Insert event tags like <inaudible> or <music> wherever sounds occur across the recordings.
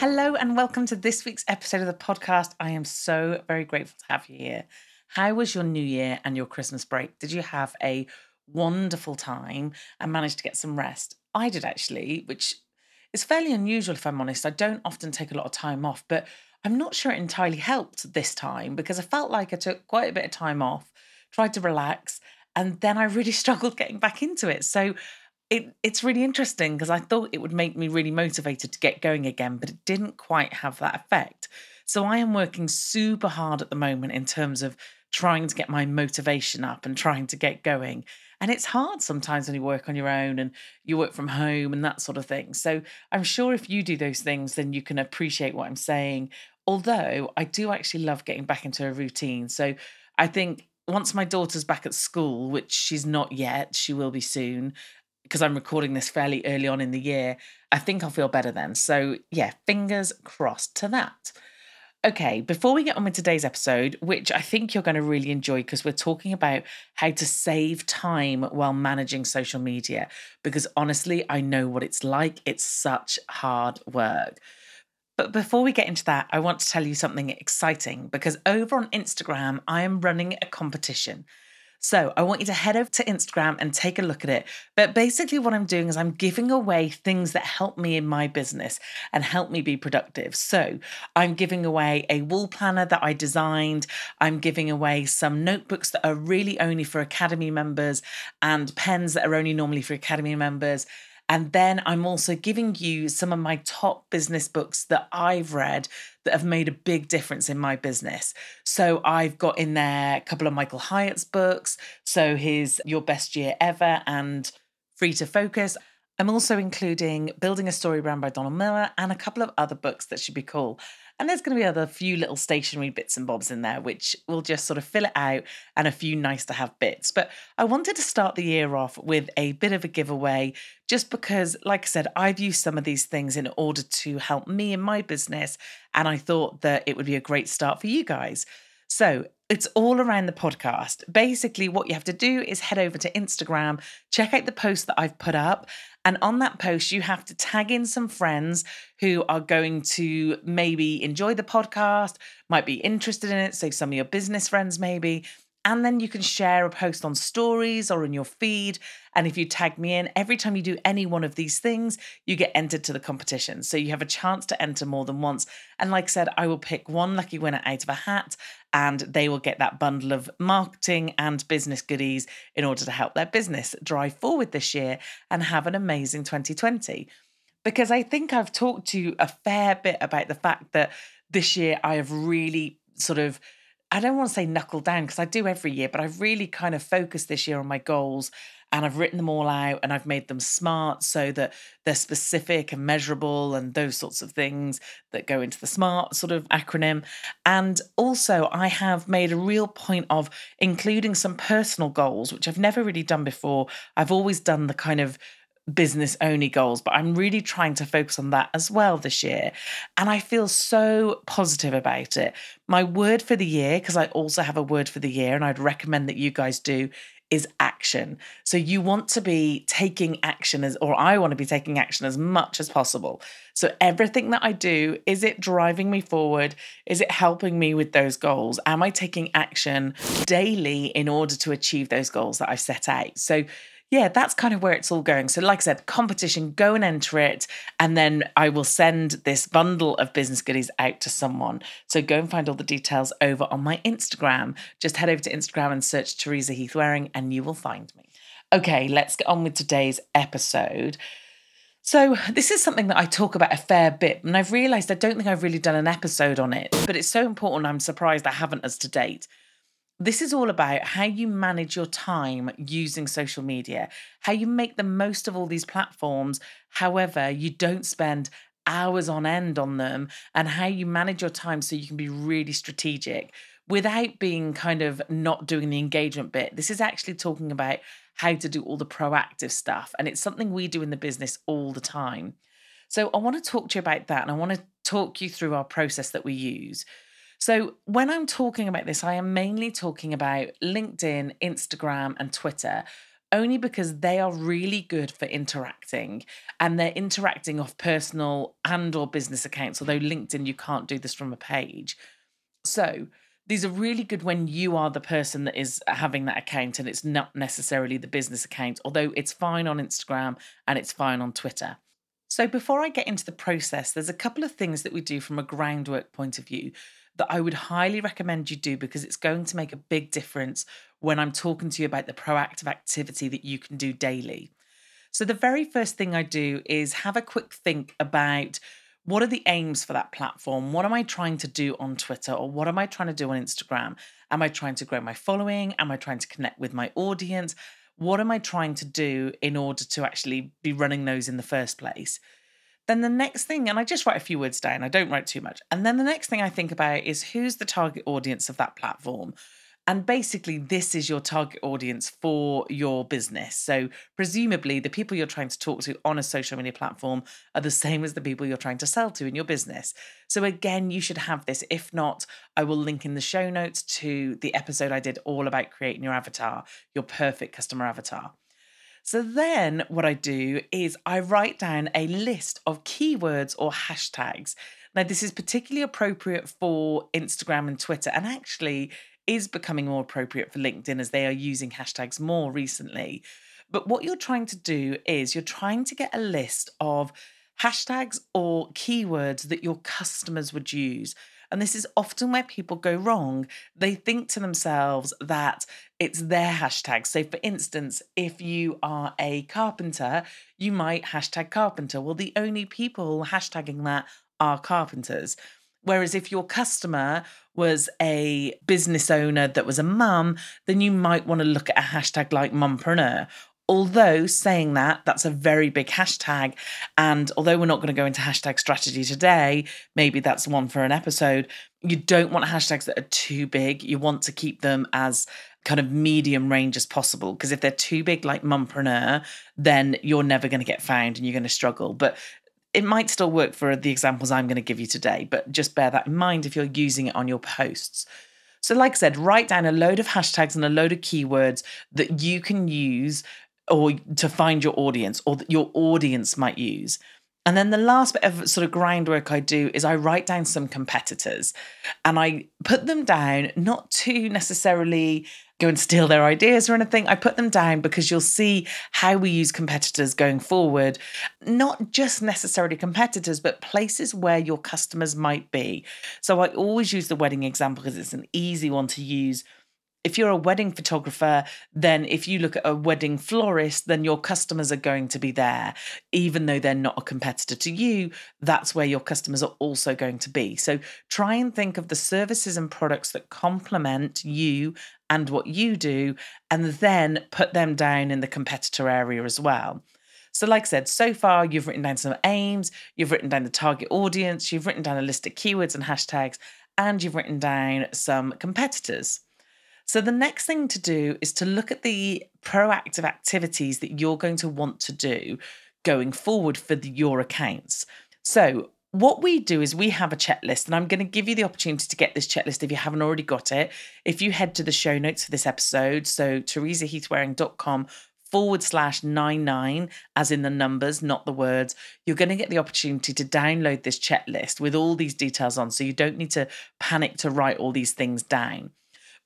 Hello, and welcome to this week's episode of the podcast. I am so very grateful to have you here. How was your New Year and your Christmas break? Did you have a wonderful time and manage to get some rest? I did actually, which is fairly unusual if I'm honest. I don't often take a lot of time off, but I'm not sure it entirely helped this time because I felt like I took quite a bit of time off, tried to relax, and then I really <laughs> struggled getting back into it. So it it's really interesting because I thought it would make me really motivated to get going again, but it didn't quite have that effect. So I am working super hard at the moment in terms of trying to get my motivation up and trying to get going. And it's hard sometimes when you work on your own and you work from home and that sort of thing. So I'm sure if you do those things, then you can appreciate what I'm saying. Although I do actually love getting back into a routine. So I think once my daughter's back at school, which she's not yet, she will be soon, because I'm recording this fairly early on in the year, I think I'll feel better then. So, yeah, fingers crossed to that. Okay, before we get on with today's episode, which I think you're going to really enjoy because we're talking about how to save time while managing social media. Because honestly, I know what it's like. It's such hard work. But before we get into that, I want to tell you something exciting because over on Instagram, I am running a competition. So I want you to head over to Instagram and take a look at it. But basically, what I'm doing is I'm giving away things that help me in my business and help me be productive. So I'm giving away a wall planner that I designed. I'm giving away some notebooks that are really only for Academy members and pens that are only normally for Academy members. And then I'm also giving you some of my top business books that I've read that have made a big difference in my business. So I've got in there a couple of Michael Hyatt's books. So his Your Best Year Ever and Free to Focus. I'm also including Building a StoryBrand by Donald Miller and a couple of other books that should be cool. And there's going to be other few little stationery bits and bobs in there, which will just sort of fill it out and a few nice to have bits. But I wanted to start the year off with a bit of a giveaway, just because, like I said, I've used some of these things in order to help me in my business. And I thought that it would be a great start for you guys. So it's all around the podcast. Basically, what you have to do is head over to Instagram, check out the post that I've put up. And on that post, you have to tag in some friends who are going to maybe enjoy the podcast, might be interested in it. So, some of your business friends, maybe. And then you can share a post on stories or in your feed. And if you tag me in, every time you do any one of these things, you get entered to the competition. So you have a chance to enter more than once. And like I said, I will pick one lucky winner out of a hat and they will get that bundle of marketing and business goodies in order to help their business drive forward this year and have an amazing 2020. Because I think I've talked to you a fair bit about the fact that this year I have really sort of I don't want to say knuckle down because I do every year, but I've really kind of focused this year on my goals and I've written them all out and I've made them smart so that they're specific and measurable and those sorts of things that go into the SMART sort of acronym. And also, I have made a real point of including some personal goals, which I've never really done before. I've always done the kind of business only goals, but I'm really trying to focus on that as well this year. And I feel so positive about it. My word for the year, because I also have a word for the year, and I'd recommend that you guys do, is action. So you want to be taking action as, or I want to be taking action as much as possible. So everything that I do, is it driving me forward? Is it helping me with those goals? Am I taking action daily in order to achieve those goals that I've set out? So yeah, that's kind of where it's all going. So, like I said, competition, go and enter it. And then I will send this bundle of business goodies out to someone. So, go and find all the details over on my Instagram. Just head over to Instagram and search Teresa Heath Wareing, and you will find me. Okay, let's get on with today's episode. So, this is something that I talk about a fair bit, and I've realized I don't think I've really done an episode on it, but it's so important. I'm surprised I haven't as to date. This is all about how you manage your time using social media, how you make the most of all these platforms. However, you don't spend hours on end on them, and how you manage your time so you can be really strategic without being kind of not doing the engagement bit. This is actually talking about how to do all the proactive stuff, and it's something we do in the business all the time. So, I want to talk to you about that, and I want to talk you through our process that we use. So, when I'm talking about this, I am mainly talking about LinkedIn, Instagram, and Twitter only because they are really good for interacting and they're interacting off personal and or business accounts although linkedin you can't do this from a page. So these are really good when you are the person that is having that account and it's not necessarily the business account although it's fine on instagram and it's fine on twitter. So before i get into the process there's a couple of things that we do from a groundwork point of view that I would highly recommend you do because it's going to make a big difference when I'm talking to you about the proactive activity that you can do daily. So, the very first thing I do is have a quick think about what are the aims for that platform? What am I trying to do on Twitter or what am I trying to do on Instagram? Am I trying to grow my following? Am I trying to connect with my audience? What am I trying to do in order to actually be running those in the first place? Then the next thing, and I just write a few words down, I don't write too much. And then the next thing I think about is who's the target audience of that platform? And basically, this is your target audience for your business. So, presumably, the people you're trying to talk to on a social media platform are the <laughs> same as the people you're trying to sell to in your business. So, again, you should have this. If not, I will link in the show notes to the episode I did all about creating your avatar, your perfect customer avatar. So then what I do is I write down a list of keywords or hashtags. Now, this is particularly appropriate for Instagram and Twitter, and actually is becoming more appropriate for LinkedIn as they are using hashtags more recently. But what you're trying to do is you're trying to get a list of hashtags or keywords that your customers would use. And this is often where people go wrong. They think to themselves that it's their hashtag. So, for instance, if you are a carpenter, you might hashtag carpenter. Well, the only people hashtagging that are carpenters. Whereas if your customer was a business owner that was a mum, then you might want to look at a hashtag like mumpreneur although saying that that's a very big hashtag. And although we're not going to go into hashtag strategy today maybe that's one for an episode you don't want hashtags that are too big. You want to keep them as kind of medium range as possible because if they're too big like mumpreneur then you're never going to get found and you're going to struggle. But it might still work for the examples I'm going to give you today, but just bear that in mind if you're using it on your posts. So, like I said, write down a load of hashtags and a load of keywords that you can use or to find your audience or that your audience might use. And then the last bit of sort of groundwork I do is I write down some competitors and I put them down, not to necessarily go and steal their ideas or anything. I put them down because you'll see how we use competitors going forward, not just necessarily competitors, but places where your customers might be. So I always use the wedding example because it's an easy one to use if you're a wedding photographer, then if you look at a wedding florist, then your customers are going to be there. Even though they're not a competitor to you, that's where your customers are also going to be. So try and think of the services and products that complement you and what you do, and then put them down in the competitor area as well. So, like I said, so far you've written down some aims, you've written down the target audience, you've written down a list of keywords and hashtags, and you've written down some competitors. So, the next thing to do is to look at the proactive activities that you're going to want to do going forward for the, your accounts. So, what we do is we have a checklist, and I'm going to give you the opportunity to get this checklist if you haven't already got it. If you head to the show notes for this episode, so teresaheathwareing.com forward slash nine nine, as in the numbers, not the words, you're going to get the opportunity to download this checklist with all these details on. So you don't need to panic to write all these things down.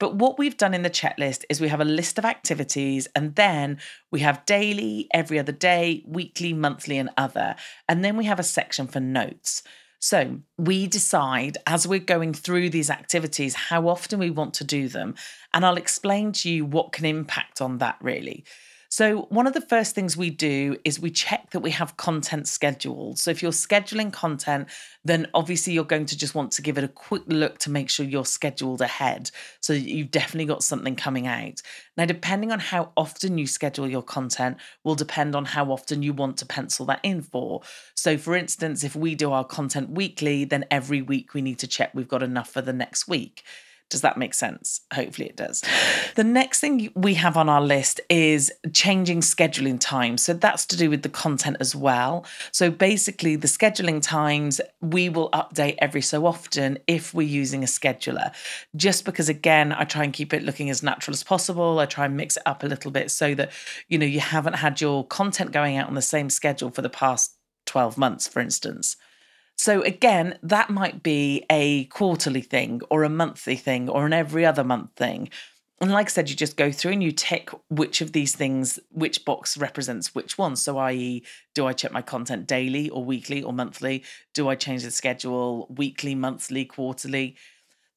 But what we've done in the checklist is we have a list of activities and then we have daily, every other day, weekly, monthly, and other. And then we have a section for notes. So we decide as we're going through these activities how often we want to do them. And I'll explain to you what can impact on that really. So, one of the first things we do is we check that we have content scheduled. So, if you're scheduling content, then obviously you're going to just want to give it a quick look to make sure you're scheduled ahead. So, you've definitely got something coming out. Now, depending on how often you schedule your content, will depend on how often you want to pencil that in for. So, for instance, if we do our content weekly, then every week we need to check we've got enough for the next week. Does that make sense? Hopefully it does. The next thing we have on our list is changing scheduling times. So that's to do with the content as well. So basically, the scheduling times we will update every so often if we're using a scheduler. Just because, again, I try and keep it looking as natural as possible. I try and mix it up a little bit so that, you know, you haven't had your content going out on the same schedule for the past 12 months, for instance. So, again, that might be a quarterly thing or a monthly thing or an every other month thing. And like I said, you just go through and you tick which of these things, which box represents which one. So, i.e., do I check my content daily or weekly or monthly? Do I change the schedule weekly, monthly, quarterly?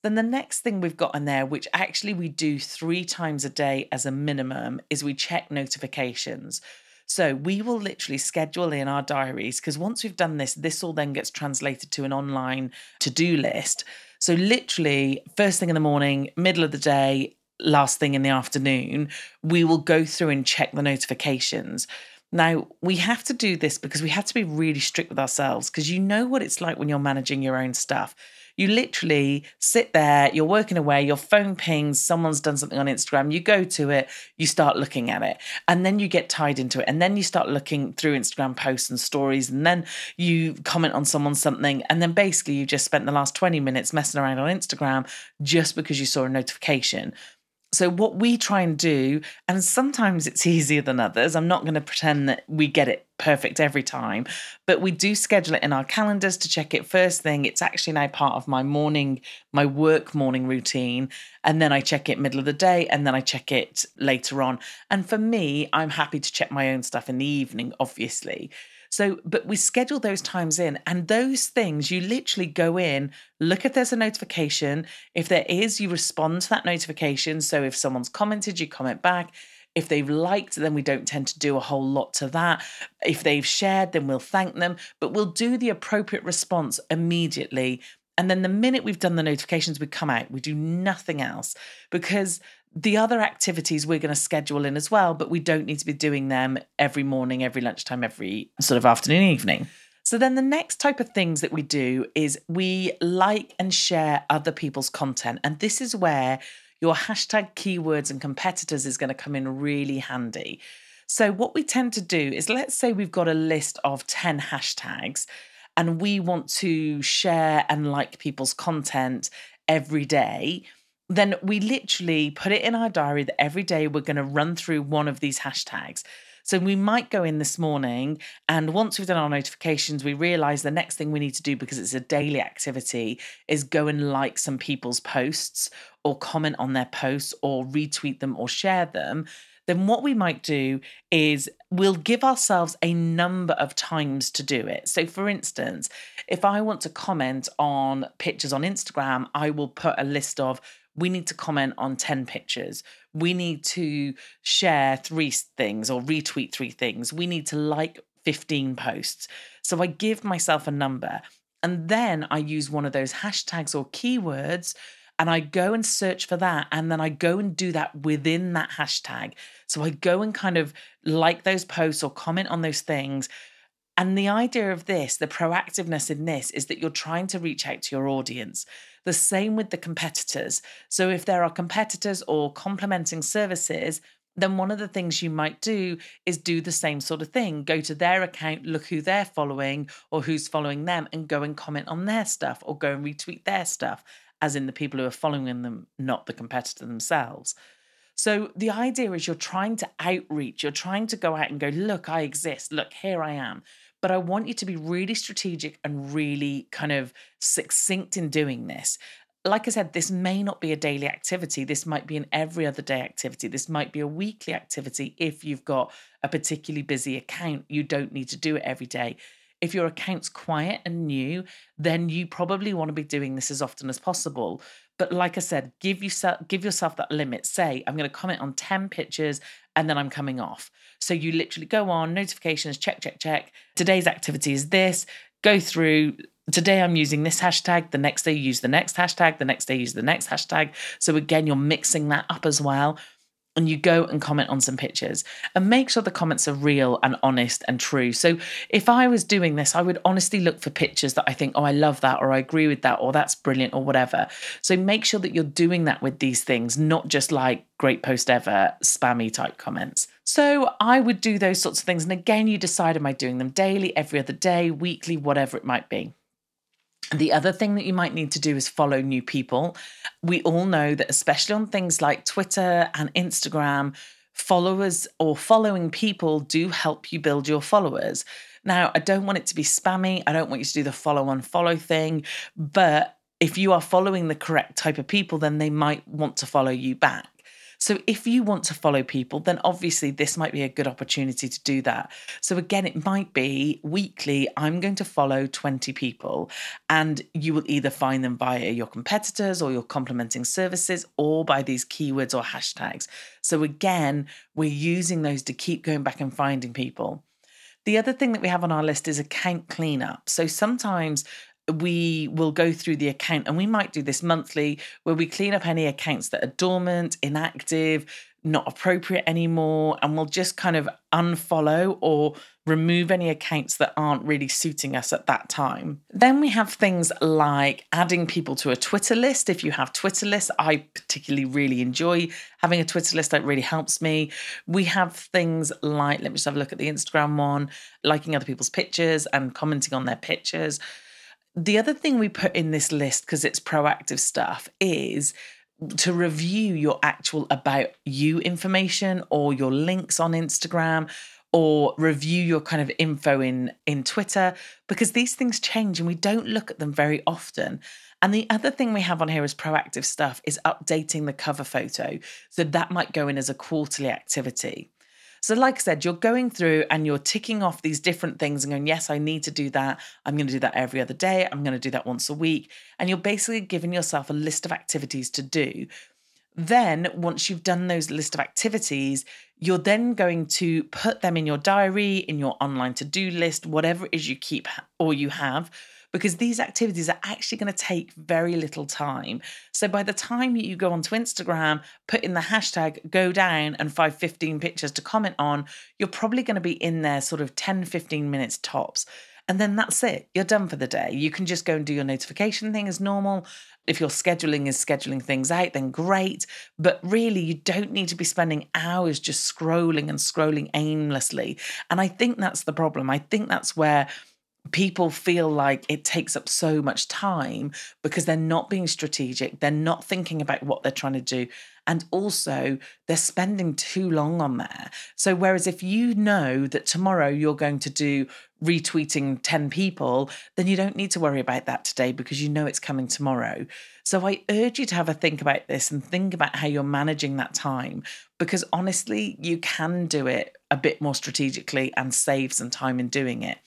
Then the next thing we've got in there, which actually we do three times a day as a minimum, is we check notifications. So we will literally schedule in our diaries because once we've done this, this all then gets translated to an online to do list. So, literally, first thing in the morning, middle of the day, last thing in the afternoon, we will go through and check the notifications. Now, we have to do this because we have to be really strict with ourselves because you know what it's like when you're managing your own stuff. You literally sit there, you're working away, your phone pings, someone's done something on Instagram, you go to it, you start looking at it, and then you get tied into it. And then you start looking through Instagram posts and stories, and then you comment on someone's something. And then basically, you just spent the last 20 minutes messing around on Instagram just because you saw a notification. So, what we try and do, and sometimes it's <laughs> easier than others, I'm not going to pretend that we get it perfect every time, but we do schedule it in our calendars to check it first thing. It's actually now part of my morning, my work morning routine. And then I check it middle of the day and then I check it later on. And for me, I'm happy to check my own stuff in the evening, obviously. So, but we schedule those times in, and those things you literally go in, look if there's a notification. If there is, you respond to that notification. So, if someone's commented, you comment back. If they've liked, then we don't tend to do a whole lot to that. If they've shared, then we'll thank them, but we'll do the appropriate response immediately. And then the minute we've done the notifications, we come out. We do nothing else because the other activities we're going to schedule in as well, but we don't need to be doing them every morning, every lunchtime, every sort of afternoon, evening. So then the next type of things that we do is we like and share other people's content. And this is where your hashtag keywords and competitors is going to come in really handy. So what we tend to do is let's say we've got a list of 10 hashtags and we want to share and like people's content every day then we literally put it in our diary that every day we're going to run through one of these hashtags. So we might go in this morning, and once we've done our notifications, we realize the next thing we need to do because it's a daily activity is go and like some people's posts or comment on their posts or retweet them or share them. Then what we might do is we'll give ourselves a number of times to do it. So, for instance, if I want to comment on pictures on Instagram, I will put a list of we need to comment on 10 pictures. We need to share three things or retweet three things. We need to like 15 posts. So I give myself a number and then I use one of those hashtags or keywords and I go and search for that. And then I go and do that within that hashtag. So I go and kind of like those posts or comment on those things. And the idea of this, the proactiveness in this, is that you're trying to reach out to your audience. The same with the competitors. So if there are competitors or complementing services, then one of the things you might do is do the same sort of thing. Go to their account, look who they're following or who's following them, and go and comment on their stuff or go and retweet their stuff, as in the people who are following them, not the competitor themselves. So the idea is you're trying to outreach, you're trying to go out and go, look, I exist, look, here I am but I want you to be really strategic and really kind of succinct in doing this. Like I said, this may not be a daily activity. This might be an every other day activity. This might be a weekly activity if you've got a particularly busy account. You don't need to do it every day. If your account's quiet and new, then you probably want to be doing this as often as possible. But like I said, give yourself give yourself that limit. Say, I'm going to comment on 10 pictures and then I'm coming off. So you literally go on, notifications, check, check, check. Today's activity is this, go through. Today I'm using this hashtag, the next day use the next hashtag, the next day use the next hashtag. So again, you're mixing that up as well and you go and comment on some pictures and make sure the comments are real and honest and true. So if I was doing this, I would honestly look for pictures that I think, oh, I love that, or I agree with that, or that's brilliant, or whatever. So make sure that you're doing that with these things, not just like great post ever, spammy type comments. So I would do those sorts of things. And again, you decide, am I doing them daily, every other day, weekly, whatever it might be. The other thing that you might need to do is follow new people. We all know that, especially on things like Twitter and Instagram, followers or following people do help you build your followers. Now, I don't want it to be spammy. I don't want you to do the follow on follow thing. But if you are following the correct type of people, then they might want to follow you back. So if you want to follow people, then obviously this might be a good opportunity to do that. So again, it might be weekly, I'm going to follow 20 people, and you will either find them via your competitors or your complementing services or by these keywords or hashtags. So again, we're using those to keep going back and finding people. The other thing that we have on our list is account cleanup. So sometimes we will go through the account and we might do this monthly where we clean up any accounts that are dormant, inactive, not appropriate anymore, and we'll just kind of unfollow or remove any accounts that aren't really suiting us at that time. Then we have things like adding people to a Twitter list. If you have Twitter lists, I particularly really enjoy having a Twitter list that really helps me. We have things like, let me just have a look at the Instagram one, liking other people's pictures and commenting on their pictures. The other thing we put in this list, because it's proactive stuff, is to review your actual about you information or your links on Instagram or review your kind of info in in Twitter because these things change and we don't look at them very often. And the other thing we have on here is proactive stuff is updating the cover photo. So that might go in as a quarterly activity. So, like I said, you're going through and you're ticking off these different things and going, yes, I need to do that. I'm going to do that every other day. I'm going to do that once a week. And you're basically giving yourself a list of activities to do. Then, once you've done those list of activities, you're then going to put them in your diary, in your online to do list, whatever it is you keep or you have because these activities are actually going to take very little time. So by the time you go onto Instagram, put in the hashtag go down and 5 15 pictures to comment on, you're probably going to be in there sort of 10 15 minutes tops. And then that's it. You're done for the day. You can just go and do your notification thing as normal. If your scheduling is scheduling things out, then great. But really, you don't need to be spending hours just scrolling and scrolling aimlessly. And I think that's the problem. I think that's where people feel like it takes up so much time because they're not being strategic, they're not thinking about what they're trying to do, and also they're spending too long on there. So, whereas if you know that tomorrow you're going to do retweeting 10 people, then you don't need to worry about that today because you know it's coming tomorrow. So, I urge you to have a think about this and think about how you're managing that time because honestly, you can do it a bit more strategically and save some time in doing it.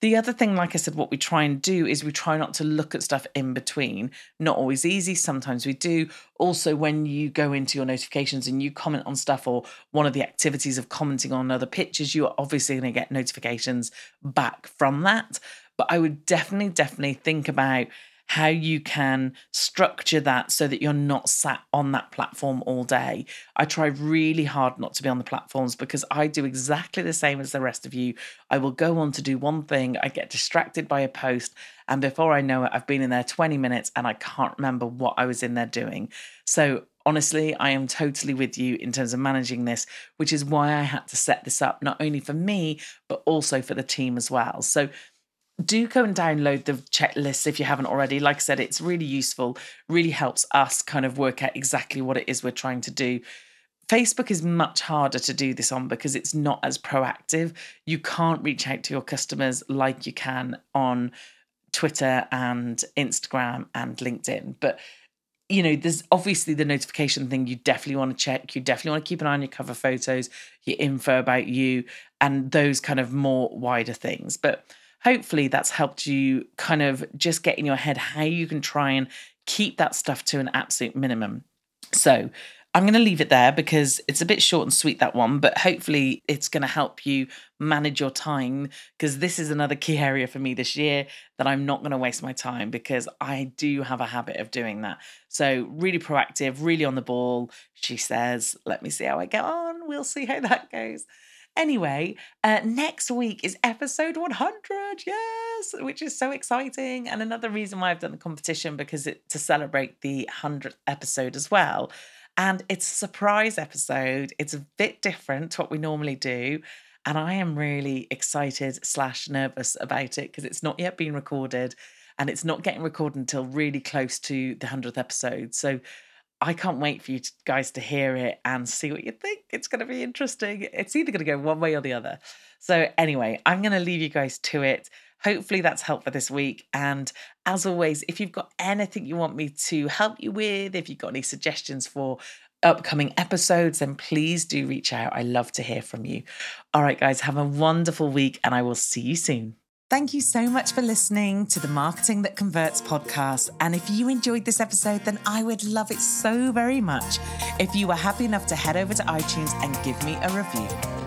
The other thing, like I said, what we try and do is we try not to look at stuff in between. Not always easy. Sometimes we do. Also, when you go into your notifications and you comment on stuff or one of the activities of commenting on other pictures, you are obviously going to get notifications back from that. But I would definitely, definitely think about how you can structure that so that you're not sat on that platform all day. I try really hard not to be on the platforms because I do exactly the same as the rest of you. I will go on to do one thing, I get distracted by a post, and before I know it, I've been in there 20 minutes and I can't remember what I was in there doing. So, honestly, I am totally with you in terms of managing this, which is why I had to set this up, not only for me, but also for the team as well. So, do go and download the checklist if you haven't already. Like I said, it's really useful, really helps us kind of work out exactly what it is we're trying to do. Facebook is much harder to do this on because it's not as proactive. You can't reach out to your customers like you can on Twitter and Instagram and LinkedIn. But you know, there's obviously the notification thing you definitely want to check. You definitely want to keep an eye on your cover photos, your info about you, and those kind of more wider things. But hopefully that's helped you kind of just get in your head how you can try and keep that stuff to an absolute minimum. So, I'm going to leave it there because it's a bit short and sweet, that one, but hopefully it's going to help you manage your time because this is another key area for me this year that I'm not going to waste my time because I do have a habit of doing that. So, really proactive, really on the ball. She says, Let me see how I get on. We'll see how that goes. Anyway, uh, next week is episode 100, yes, which is so exciting. And another reason why I've done the competition because it to celebrate the 100th episode as well. And it's a surprise episode. It's a bit different to what we normally do. And I am really excited slash nervous about it because it's not yet been recorded and it's not getting recorded until really close to the 100th episode. So I can't wait for you guys to hear it and see what you think. It's going to be interesting. It's either going to go one way or the other. So, anyway, I'm going to leave you guys to it. Hopefully, that's helpful this week. And as always, if you've got anything you want me to help you with, if you've got any suggestions for upcoming episodes, then please do reach out. I love to hear from you. All right, guys, have a wonderful week, and I will see you soon. Thank you so much for listening to the Marketing That Converts podcast. And if you enjoyed this episode, then I would love it so very much if you were happy enough to head over to iTunes and give me a review.